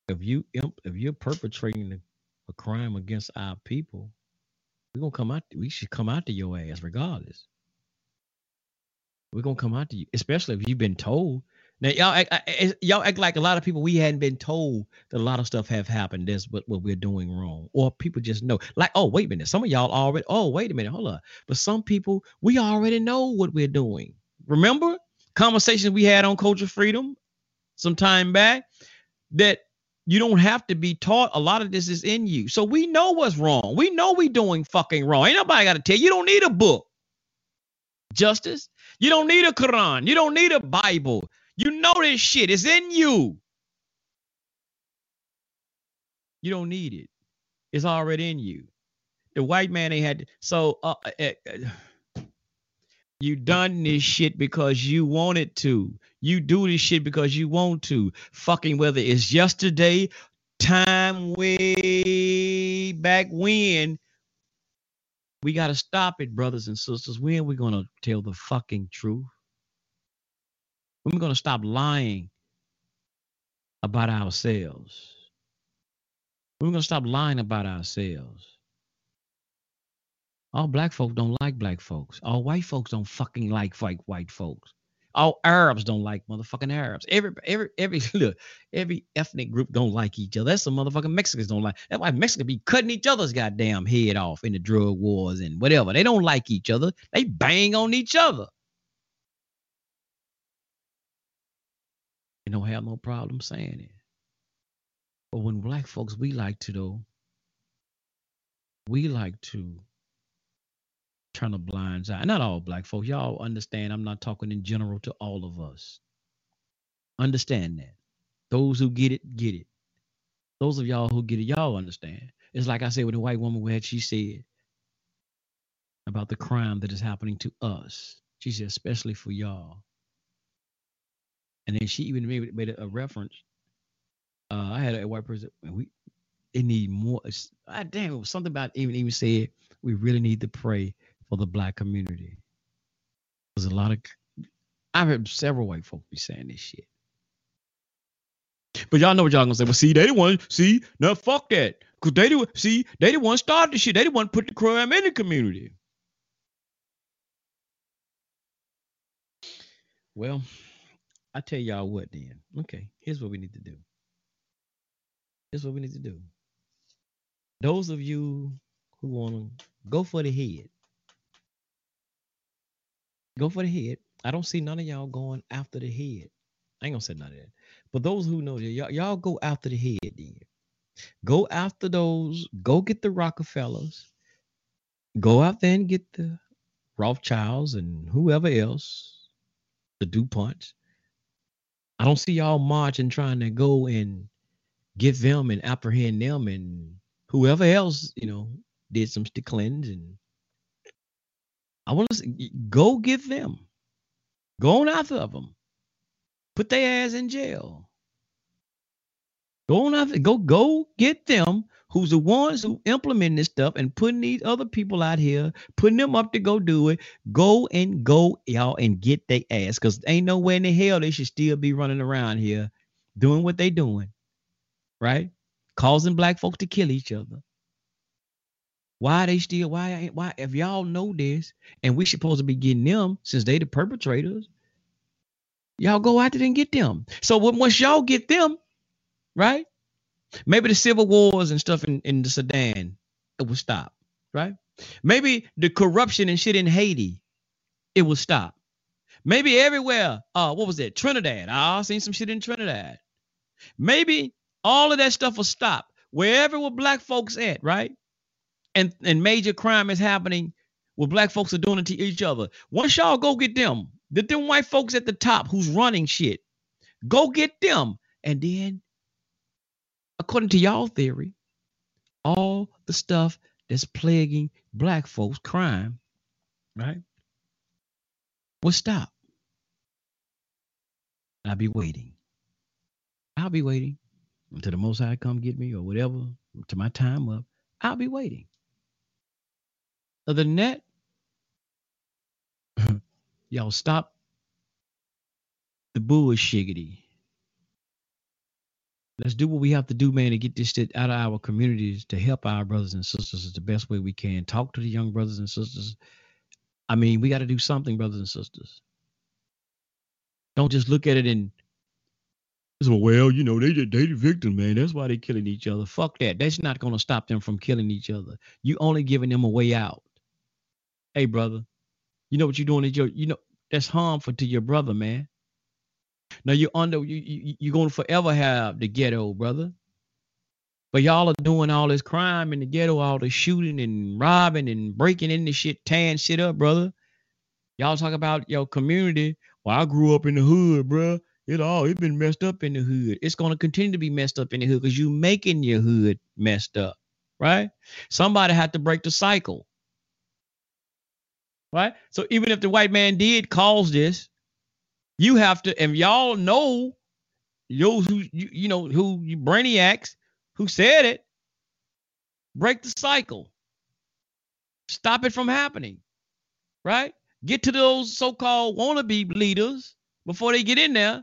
If you if you're perpetrating a crime against our people, we're gonna come out. We should come out to your ass regardless. We're gonna come out to you, especially if you've been told. Now y'all act, y'all act like a lot of people we hadn't been told that a lot of stuff have happened. That's what, what we're doing wrong, or people just know. Like, oh wait a minute, some of y'all already. Oh wait a minute, hold up. But some people we already know what we're doing. Remember conversations we had on culture freedom some time back that you don't have to be taught. A lot of this is in you. So we know what's wrong. We know we doing fucking wrong. Ain't nobody got to tell you. You don't need a book. Justice. You don't need a Quran. You don't need a Bible. You know this shit. It's in you. You don't need it. It's already in you. The white man ain't had so uh, uh, uh you done this shit because you wanted to. You do this shit because you want to. Fucking whether it's yesterday, time way back when. We got to stop it, brothers and sisters. When we to tell the fucking truth? When are we going to stop lying about ourselves? When are we going to stop lying about ourselves? All black folks don't like black folks. All white folks don't fucking like white white folks. All Arabs don't like motherfucking Arabs. Every every every look, every ethnic group don't like each other. That's some motherfucking Mexicans don't like. That's why Mexicans be cutting each other's goddamn head off in the drug wars and whatever. They don't like each other. They bang on each other. They don't have no problem saying it. But when black folks, we like to though, we like to turn a blind eye. Not all black folks. Y'all understand. I'm not talking in general to all of us. Understand that. Those who get it, get it. Those of y'all who get it, y'all understand. It's like I said with the white woman where she said about the crime that is happening to us. She said, especially for y'all. And then she even made, made a reference. Uh, I had a white person. We it need more. I damn, it was something about even even said we really need to pray for the black community. There's a lot of. I've heard several white folks be saying this shit. But y'all know what y'all gonna say. Well, see, they the one. See, no, fuck that. Cause they the see, they the one started the shit. They the one put the crime in the community. Well, I tell y'all what then. Okay, here's what we need to do. Here's what we need to do. Those of you who want to go for the head, go for the head. I don't see none of y'all going after the head. I ain't gonna say none of that. But those who know y'all, y'all go after the head then. Go after those, go get the Rockefellers, go out there and get the Rothschilds and whoever else the DuPonts. I don't see y'all marching trying to go and get them and apprehend them and whoever else, you know, did some cleanse and I want to go get them. Go on after of them. Put their ass in jail. Go on after go go get them who's the ones who implement this stuff and putting these other people out here, putting them up to go do it. Go and go, y'all, and get their ass. Because ain't nowhere in the hell they should still be running around here doing what they doing. Right? Causing black folks to kill each other. Why they still why why if y'all know this and we supposed to be getting them since they the perpetrators, y'all go out there and get them. So once y'all get them, right? Maybe the civil wars and stuff in, in the Sudan, it will stop, right? Maybe the corruption and shit in Haiti, it will stop. Maybe everywhere, uh, what was it? Trinidad. I seen some shit in Trinidad. Maybe all of that stuff will stop. Wherever where black folks at, right? And and major crime is happening where black folks are doing it to each other. Once y'all go get them, get them white folks at the top who's running shit. Go get them. And then according to y'all theory, all the stuff that's plaguing black folks, crime, right, will stop. I'll be waiting. I'll be waiting until the Most High come get me or whatever, to my time up. I'll be waiting. Other than that, y'all stop the bullshiggity let's do what we have to do, man, to get this shit out of our communities to help our brothers and sisters the best way we can. Talk to the young brothers and sisters. I mean, we got to do something, brothers and sisters. Don't just look at it and so, well, you know, they they the victim, man. That's why they're killing each other. Fuck that. That's not gonna stop them from killing each other. You only giving them a way out. Hey, brother, you know what you're doing? Is you know, that's harmful to your brother, man. Now you're under you, you you're gonna forever have the ghetto, brother. But y'all are doing all this crime in the ghetto, all the shooting and robbing and breaking into shit, tearing shit up, brother. Y'all talk about your community. Well, I grew up in the hood, bro. It all it been messed up in the hood. It's gonna continue to be messed up in the hood because you making your hood messed up, right? Somebody had to break the cycle, right? So even if the white man did cause this, you have to, and y'all know those who you, you know who you brainiacs who said it. Break the cycle. Stop it from happening. Right? Get to those so-called wannabe leaders before they get in there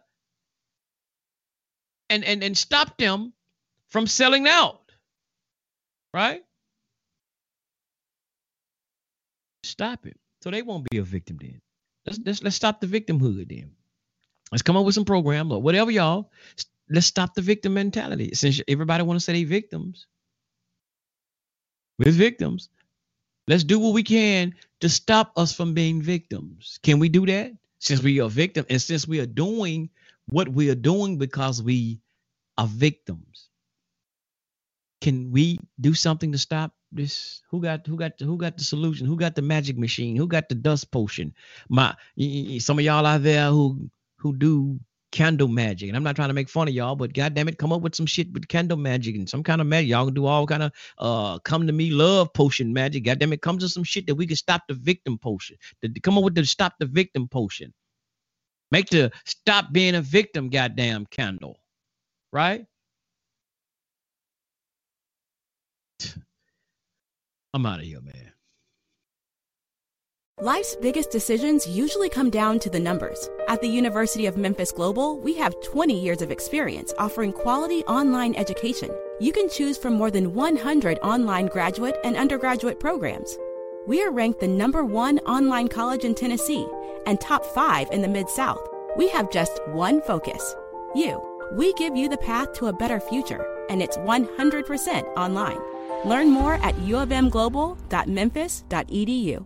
and and and stop them from selling out. Right? Stop it. So they won't be a victim then. Let's let's, let's stop the victimhood then. Let's come up with some program or whatever, y'all. Let's stop the victim mentality. Since everybody want to say they victims, we're victims, let's do what we can to stop us from being victims. Can we do that? Since we are victim, and since we are doing what we are doing because we are victims, can we do something to stop this? Who got who got who got the solution? Who got the magic machine? Who got the dust potion? My some of y'all out there who who do candle magic. And I'm not trying to make fun of y'all, but goddamn it, come up with some shit with candle magic and some kind of magic. Y'all can do all kind of uh come to me love potion magic. Goddamn it, come to some shit that we can stop the victim potion. Come up with the stop the victim potion. Make the stop being a victim goddamn candle. Right? I'm out of here, man.
Life's biggest decisions usually come down to the numbers. At the University of Memphis Global, we have 20 years of experience offering quality online education. You can choose from more than 100 online graduate and undergraduate programs. We are ranked the number one online college in Tennessee and top five in the Mid South. We have just one focus you. We give you the path to a better future, and it's 100% online. Learn more at uofmglobal.memphis.edu.